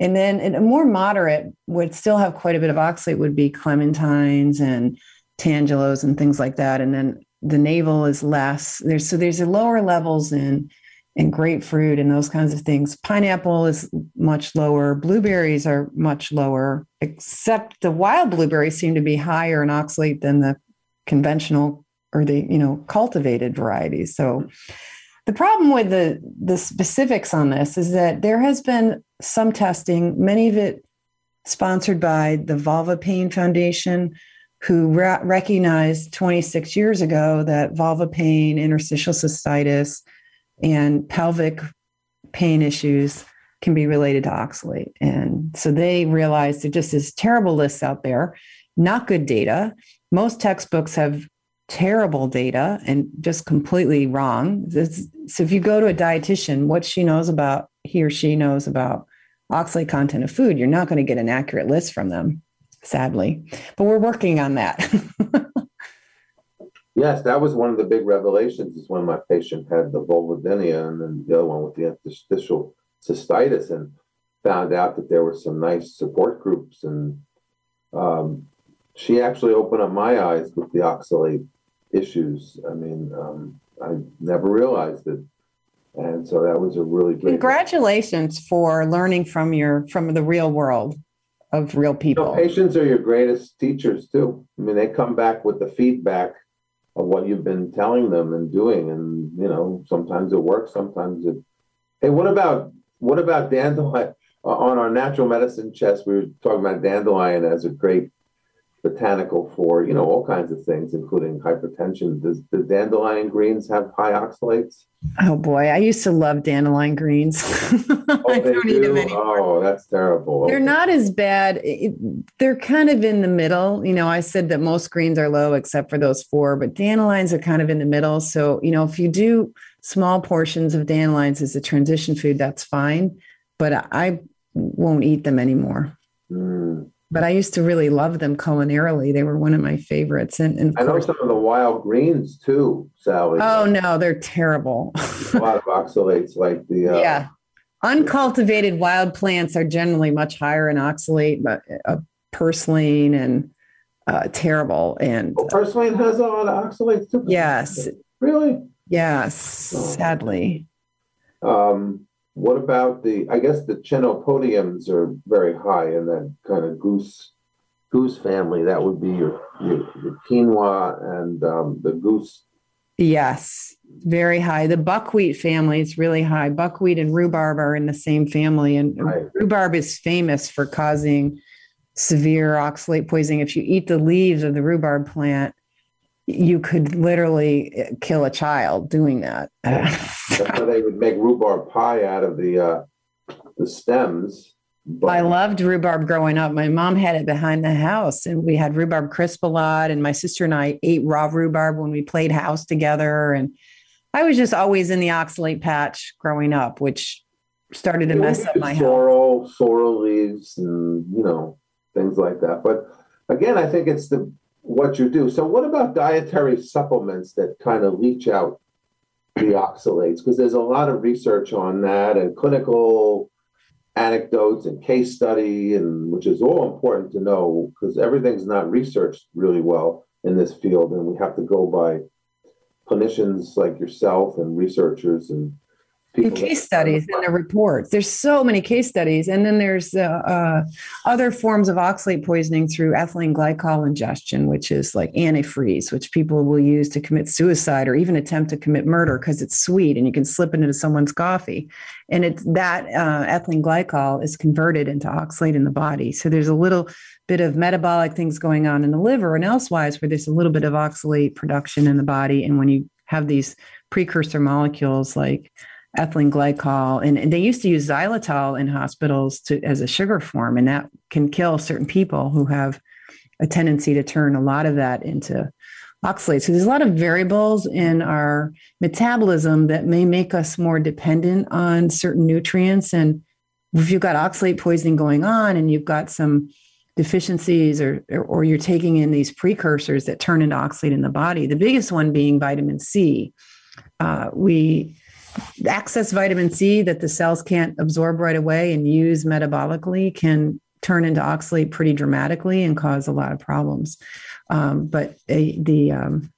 And then a more moderate would still have quite a bit of oxalate would be clementines and tangelos and things like that. And then the navel is less. There's so there's a lower levels in in grapefruit and those kinds of things. Pineapple is much lower. Blueberries are much lower, except the wild blueberries seem to be higher in oxalate than the conventional or the you know cultivated varieties. So the problem with the the specifics on this is that there has been some testing, many of it sponsored by the Vulvar Pain Foundation, who ra- recognized 26 years ago that vulva pain, interstitial cystitis, and pelvic pain issues can be related to oxalate. And so they realized there just is terrible lists out there, not good data. Most textbooks have terrible data and just completely wrong. So if you go to a dietitian, what she knows about, he or she knows about oxalate content of food, you're not going to get an accurate list from them, sadly. But we're working on that. Yes, that was one of the big revelations. Is when my patient had the vulvodynia and then the other one with the interstitial cystitis, and found out that there were some nice support groups, and um, she actually opened up my eyes with the oxalate issues. I mean, um, I never realized it, and so that was a really great. Congratulations for learning from your from the real world of real You know, people. patients are your greatest teachers too. I mean, they come back with the feedback of what you've been telling them and doing, and you know, sometimes it works, sometimes it. Hey, what about what about dandelion? On our natural medicine chest, we were talking about dandelion as a great botanical for you know all kinds of things, including hypertension. Does the dandelion greens have high oxalates? Oh boy, I used to love dandelion greens. Oh, I don't eat them anymore. Oh, that's terrible. They're Okay. not as bad. It- they're kind of in the middle. You know, I said that most greens are low except for those four, but dandelions are kind of in the middle. So, you know, if you do small portions of dandelions as a transition food, that's fine. But I won't eat them anymore. Mm. But I used to really love them culinarily. They were one of my favorites. And, and I know course, some of the wild greens too, Sally. oh no, they're terrible. a lot of oxalates like the uh, yeah. Uncultivated wild plants are generally much higher in oxalate, but uh, purslane and uh, terrible. And Oh, purslane has a lot of oxalates too. yes, Really? yes, sadly. Um, what about the? I guess the chenopodiums are very high in that kind of goose goose family. That would be your your, your quinoa and um, the goose. Yes, very high. The buckwheat family is really high. Buckwheat and rhubarb are in the same family, and Right. rhubarb is famous for causing severe oxalate poisoning. If you eat the leaves of the rhubarb plant, you could literally kill a child doing that. That's why they would make rhubarb pie out of the uh, the stems. But I loved rhubarb growing up. My mom had it behind the house, and we had rhubarb crisp a lot. And my sister and I ate raw rhubarb when we played house together. And I was just always in the oxalate patch growing up, which started to yeah, mess up my sorrel, health. sorrel leaves, and you know things like that. But again, I think it's the what you do. So, what about dietary supplements that kind of leach out the oxalates? Because there's a lot of research on that and clinical anecdotes and case study, and which is all important to know because everything's not researched really well in this field, and we have to go by clinicians like yourself and researchers and and case studies and the reports. There's so many case studies, and then there's uh, uh, other forms of oxalate poisoning through ethylene glycol ingestion, which is like antifreeze, which people will use to commit suicide or even attempt to commit murder because it's sweet and you can slip it into someone's coffee, and it's that uh, ethylene glycol is converted into oxalate in the body. So there's a little bit of metabolic things going on in the liver and elsewise where there's a little bit of oxalate production in the body, and when you have these precursor molecules like ethylene glycol and, and, they used to use xylitol in hospitals to as a sugar form and that can kill certain people who have a tendency to turn a lot of that into oxalate so there's a lot of variables in our metabolism that may make us more dependent on certain nutrients. And if you've got oxalate poisoning going on and you've got some deficiencies or, or, or you're taking in these precursors that turn into oxalate in the body the biggest one being vitamin c uh, we excess vitamin C that the cells can't absorb right away and use metabolically can turn into oxalate pretty dramatically and cause a lot of problems. Um, but the um,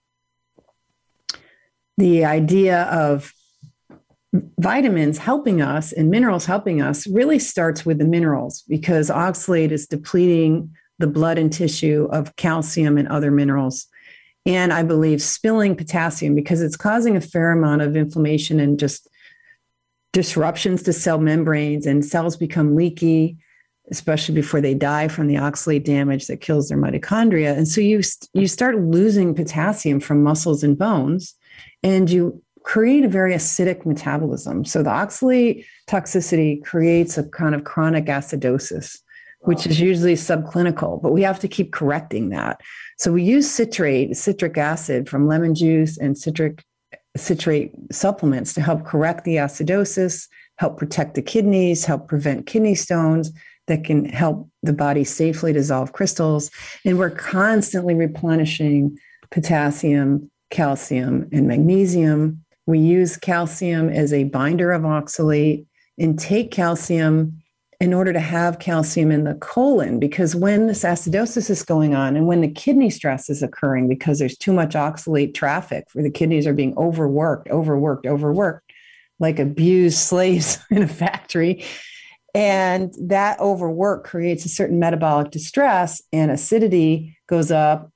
the idea of vitamins helping us and minerals helping us really starts with the minerals because oxalate is depleting the blood and tissue of calcium and other minerals and I believe spilling potassium because it's causing a fair amount of inflammation and just disruptions to cell membranes, and cells become leaky, especially before they die from the oxalate damage that kills their mitochondria. And so you you start losing potassium from muscles and bones, and you create a very acidic metabolism. So the oxalate toxicity creates a kind of chronic acidosis, which is usually subclinical, but we have to keep correcting that. So we use citrate, citric acid from lemon juice and citric citrate supplements to help correct the acidosis, help protect the kidneys, help prevent kidney stones that can help the body safely dissolve crystals. And we're constantly replenishing potassium, calcium, and magnesium. We use calcium as a binder of oxalate and take calcium in order to have calcium in the colon because when this acidosis is going on and when the kidney stress is occurring because there's too much oxalate traffic where the kidneys are being overworked overworked overworked like abused slaves in a factory and that overwork creates a certain metabolic distress and acidity goes up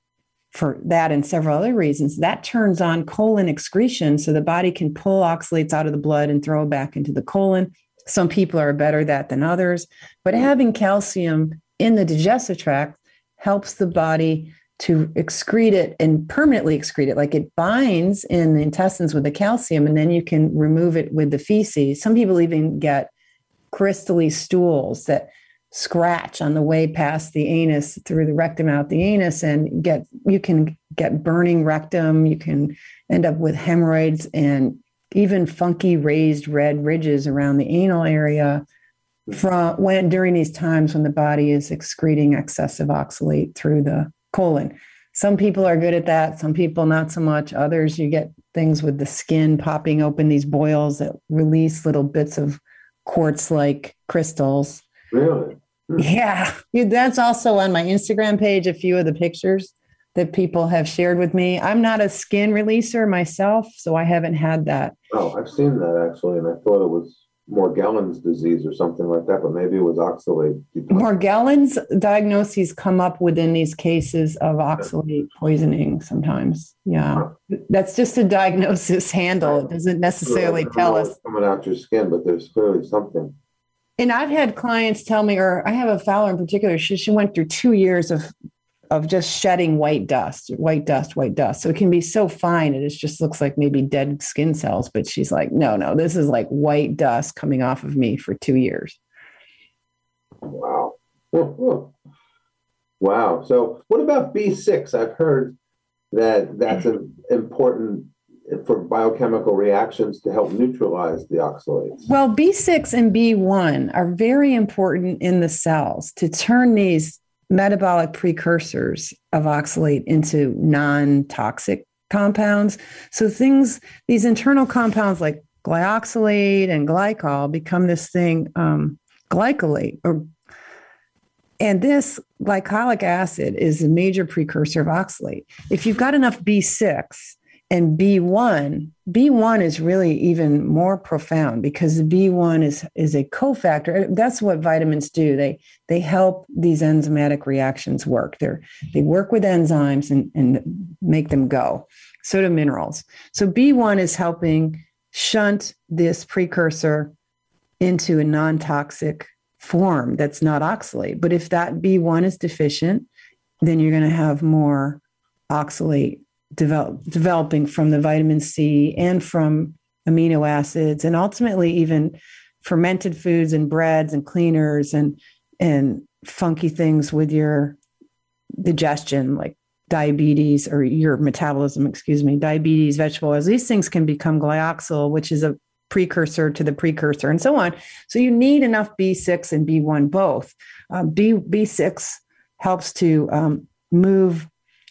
for that and several other reasons. That turns on colon excretion so the body can pull oxalates out of the blood and throw it back into the colon some people are better at that than others, but having calcium in the digestive tract helps the body to excrete it and permanently excrete it. Like it binds in the intestines with the calcium, and then you can remove it with the feces. Some people even get crystally stools that scratch on the way past the anus through the rectum out the anus and get you can get burning rectum you can end up with hemorrhoids and even funky raised red ridges around the anal area from when during these times when the body is excreting excessive oxalate through the colon. Some people are good at that, some people not so much. Others, you get things with the skin popping open, these boils that release little bits of quartz like crystals. Really? Hmm. Yeah. That's also on my Instagram page, a few of the pictures that people have shared with me. I'm not a skin releaser myself, so I haven't had that. Oh, I've seen that actually, and I thought it was Morgellons disease or something like that, but maybe it was oxalate. Morgellons diagnoses come up within these cases of oxalate poisoning sometimes. Yeah. That's just a diagnosis handle. It doesn't necessarily tell us. Coming out your skin, but there's clearly something. And I've had clients tell me, or I have a Fowler in particular, she, she went through two years of of just shedding white dust, white dust, white dust. So it can be so fine. It just looks like maybe dead skin cells. But she's like, no, no, this is like white dust coming off of me for two years. Wow. wow. So what about B6? I've heard that that's an important for biochemical reactions to help neutralize the oxalates. Well, B6 and B1 are very important in the cells to turn these metabolic precursors of oxalate into non-toxic compounds. So things, these internal compounds like glyoxylate and glycol become this thing, um, glycolate or and this glycolic acid is a major precursor of oxalate. If you've got enough B6 and B1, B1 is really even more profound because the B1 is, is a cofactor. That's what vitamins do. They they help these enzymatic reactions work. They're, they work with enzymes and, and make them go. So do minerals. So B1 is helping shunt this precursor into a non-toxic form that's not oxalate. But if that B1 is deficient, then you're going to have more oxalate develop, developing from the vitamin C and from amino acids, and ultimately even fermented foods and breads and cleaners and and funky things with your digestion, like diabetes or your metabolism, excuse me, diabetes, vegetable oils. These things can become glyoxal, which is a precursor to the precursor and so on. So you need enough B6 and B1 both. Um, B, B6 helps to um, move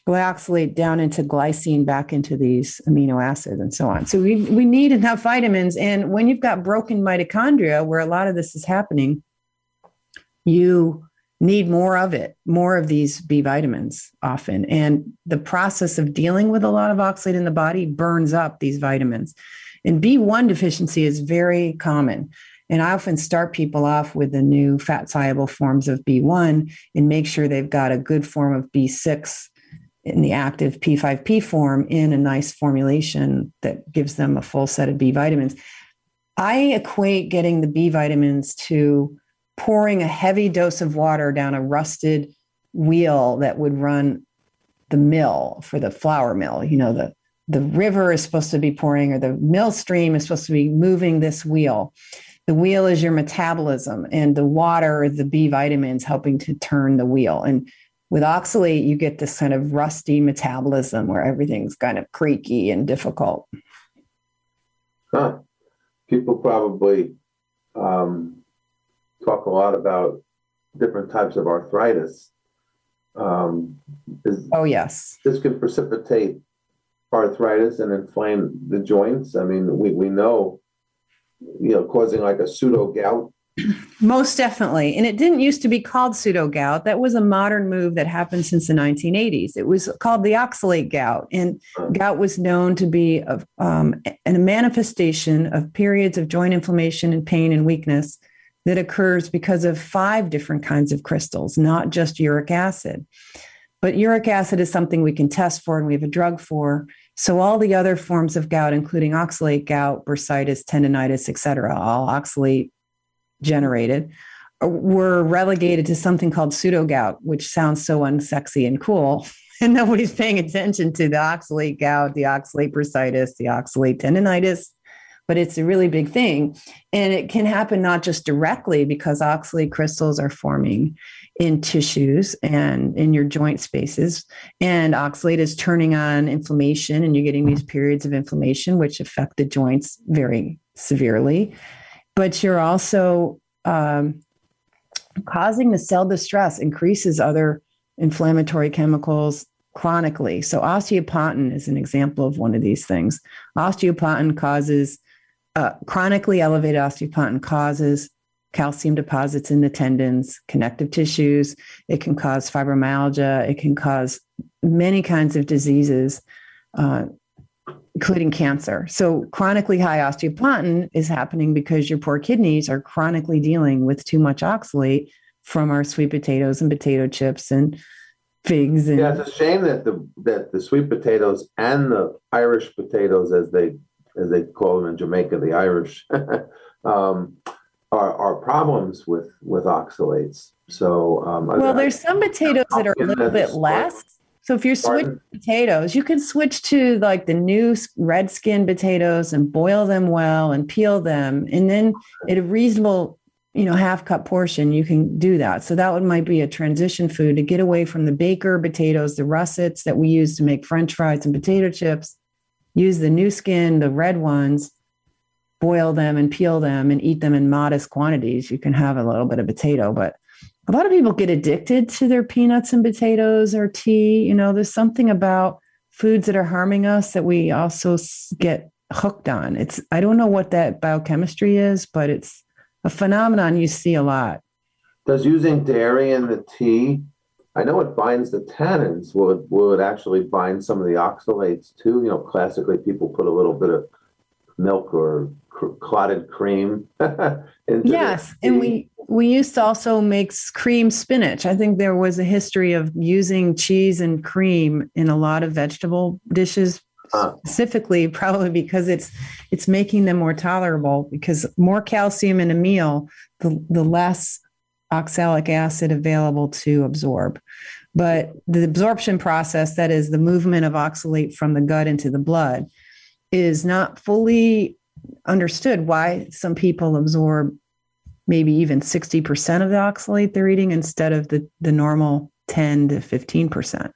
glyoxylate down into glycine back into these amino acids and so on. So we, we need enough vitamins. And when you've got broken mitochondria, where a lot of this is happening, you need more of it, more of these B vitamins often. And the process of dealing with a lot of oxalate in the body burns up these vitamins. And B1 deficiency is very common. And I often start people off with the new fat soluble forms of B1 and make sure they've got a good form of B6 in the active P5P form in a nice formulation that gives them a full set of B vitamins. I equate getting the B vitamins to pouring a heavy dose of water down a rusted wheel that would run the mill for the flour mill, you know, the the river is supposed to be pouring or the mill stream is supposed to be moving this wheel. The wheel is your metabolism, and the water the B vitamins helping to turn the wheel. And with oxalate, you get this kind of rusty metabolism where everything's kind of creaky and difficult. Huh. People probably um, talk a lot about different types of arthritis. Um, is, oh, yes. This can precipitate arthritis and inflame the joints. I mean, we, we know, you know, causing like a pseudo gout. Most definitely. And it didn't used to be called pseudo gout. That was a modern move that happened since the 1980s. It was called the oxalate gout. And gout was known to be um, a manifestation of periods of joint inflammation and pain and weakness that occurs because of five different kinds of crystals, not just uric acid. But uric acid is something we can test for and we have a drug for. So all the other forms of gout, including oxalate gout, bursitis, tendonitis, et cetera, all oxalate generated, uh, were relegated to something called pseudo gout, which sounds so unsexy and cool. And nobody's paying attention to the oxalate gout, the oxalate bursitis, the oxalate tendonitis, but it's a really big thing. And it can happen not just directly because oxalate crystals are forming in tissues and in your joint spaces. And oxalate is turning on inflammation, and you're getting these periods of inflammation, which affect the joints very severely. But you're also um, causing the cell distress, increases other inflammatory chemicals chronically. So, osteopontin is an example of one of these things. Osteopontin causes uh, chronically elevated osteopontin causes calcium deposits in the tendons, connective tissues. It can cause fibromyalgia. It can cause many kinds of diseases, uh, including cancer. So, chronically high osteopontin is happening because your poor kidneys are chronically dealing with too much oxalate from our sweet potatoes and potato chips and figs. And yeah, it's a shame that the that the sweet potatoes and the Irish potatoes, as they as they call them in Jamaica, the Irish. um, are, are problems with with oxalates. So um, well, there's some potatoes that are a little bit less. So if you're switching potatoes, you can switch to like the new red skin potatoes and boil them well and peel them, and then at a reasonable you know half cup portion you can do that. So that would might be a transition food to get away from the baker potatoes the russets that we use to make french fries and potato chips. Use the new skin the red ones boil them and peel them and eat them in modest quantities. You can have a little bit of potato but a lot of people get addicted to their peanuts and potatoes or tea you know there's something about foods that are harming us that we also get hooked on it's i don't know what that biochemistry is but it's a phenomenon you see a lot. Does using dairy in the tea, I know it binds the tannins. Will it actually bind some of the oxalates too? You know, classically people put a little bit of milk or clotted cream yes and we we used to also make cream spinach. I think there was a history of using cheese and cream in a lot of vegetable dishes specifically probably because it's it's making them more tolerable because more calcium in a meal the, the less oxalic acid available to absorb. But the absorption process that is the movement of oxalate from the gut into the blood is not fully understood why some people absorb maybe even 60% of the oxalate they're eating instead of the, the normal 10 to 15%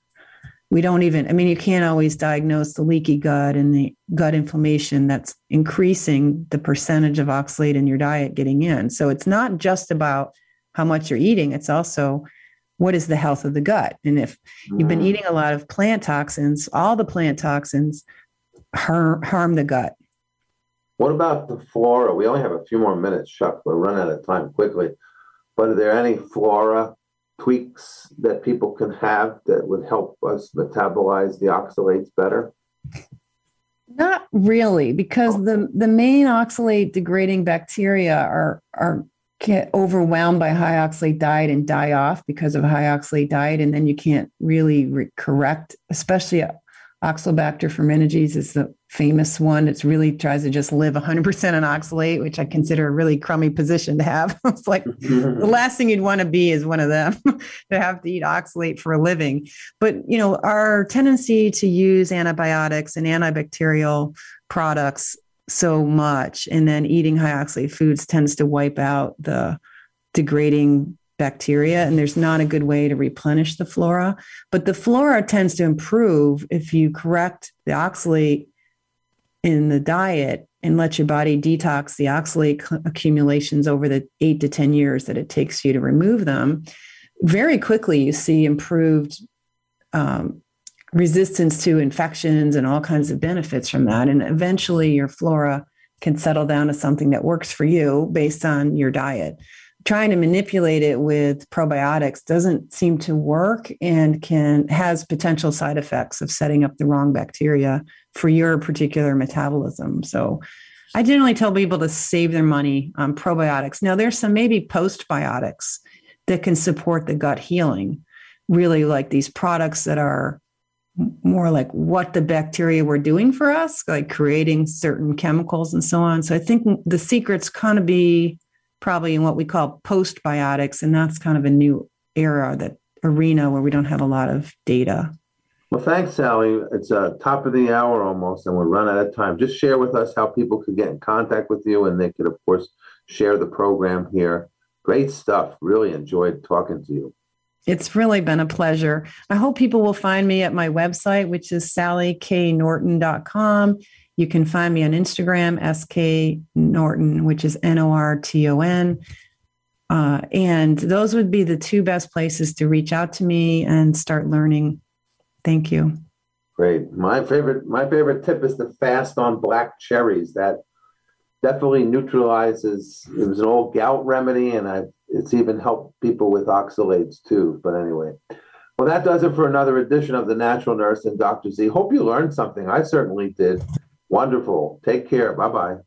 we don't even i mean you can't always diagnose the leaky gut and the gut inflammation that's increasing the percentage of oxalate in your diet getting in. So it's not just about how much you're eating it's also what is the health of the gut? And if you've been mm. eating a lot of plant toxins all the plant toxins harm, harm the gut what about the flora we only have a few more minutes chuck we're running out of time quickly but are there any flora tweaks that people can have that would help us metabolize the oxalates better? Not really, because the, the main oxalate degrading bacteria are, are get overwhelmed by high oxalate diet and die off because of high oxalate diet. And then you can't really re- correct, especially Oxalobacter formigenes is the famous one. It's really tries to just live 100% on oxalate, which I consider a really crummy position to have. it's like the last thing you'd want to be is one of them to have to eat oxalate for a living. But, you know, our tendency to use antibiotics and antibacterial products so much and then eating high oxalate foods tends to wipe out the degrading bacteria and there's not a good way to replenish the flora. But the flora tends to improve if you correct the oxalate in the diet and let your body detox the oxalate accumulations over the 8 to 10 years that it takes you to remove them. Very quickly you see improved um, resistance to infections and all kinds of benefits from that. And eventually your flora can settle down to something that works for you based on your diet trying to manipulate it with probiotics doesn't seem to work and can has potential side effects of setting up the wrong bacteria for your particular metabolism. So I generally tell people to save their money on probiotics. Now there's some maybe postbiotics that can support the gut healing, really like these products that are more like what the bacteria were doing for us, like creating certain chemicals and so on. So I think the secret's kind of be probably in what we call postbiotics, and that's kind of a new era, that arena where we don't have a lot of data. Well, thanks, Sally. It's uh, top of the hour almost, and we're run out of time. Just share with us how people could get in contact with you, and they could, of course, share the program here. Great stuff. Really enjoyed talking to you. It's really been a pleasure. I hope people will find me at my website, which is sallyknorton.com. You can find me on Instagram, SK Norton, which is N O R T O N. Uh, and those would be the two best places to reach out to me and start learning. Thank you. Great. My favorite, my favorite tip is to fast on black cherries. That definitely neutralizes. It was an old gout remedy, and I, it's even helped people with oxalates too. But anyway, well, that does it for another edition of the Natural Nurse and Dr. Z. Hope you learned something. I certainly did. Wonderful. Take care. Bye bye.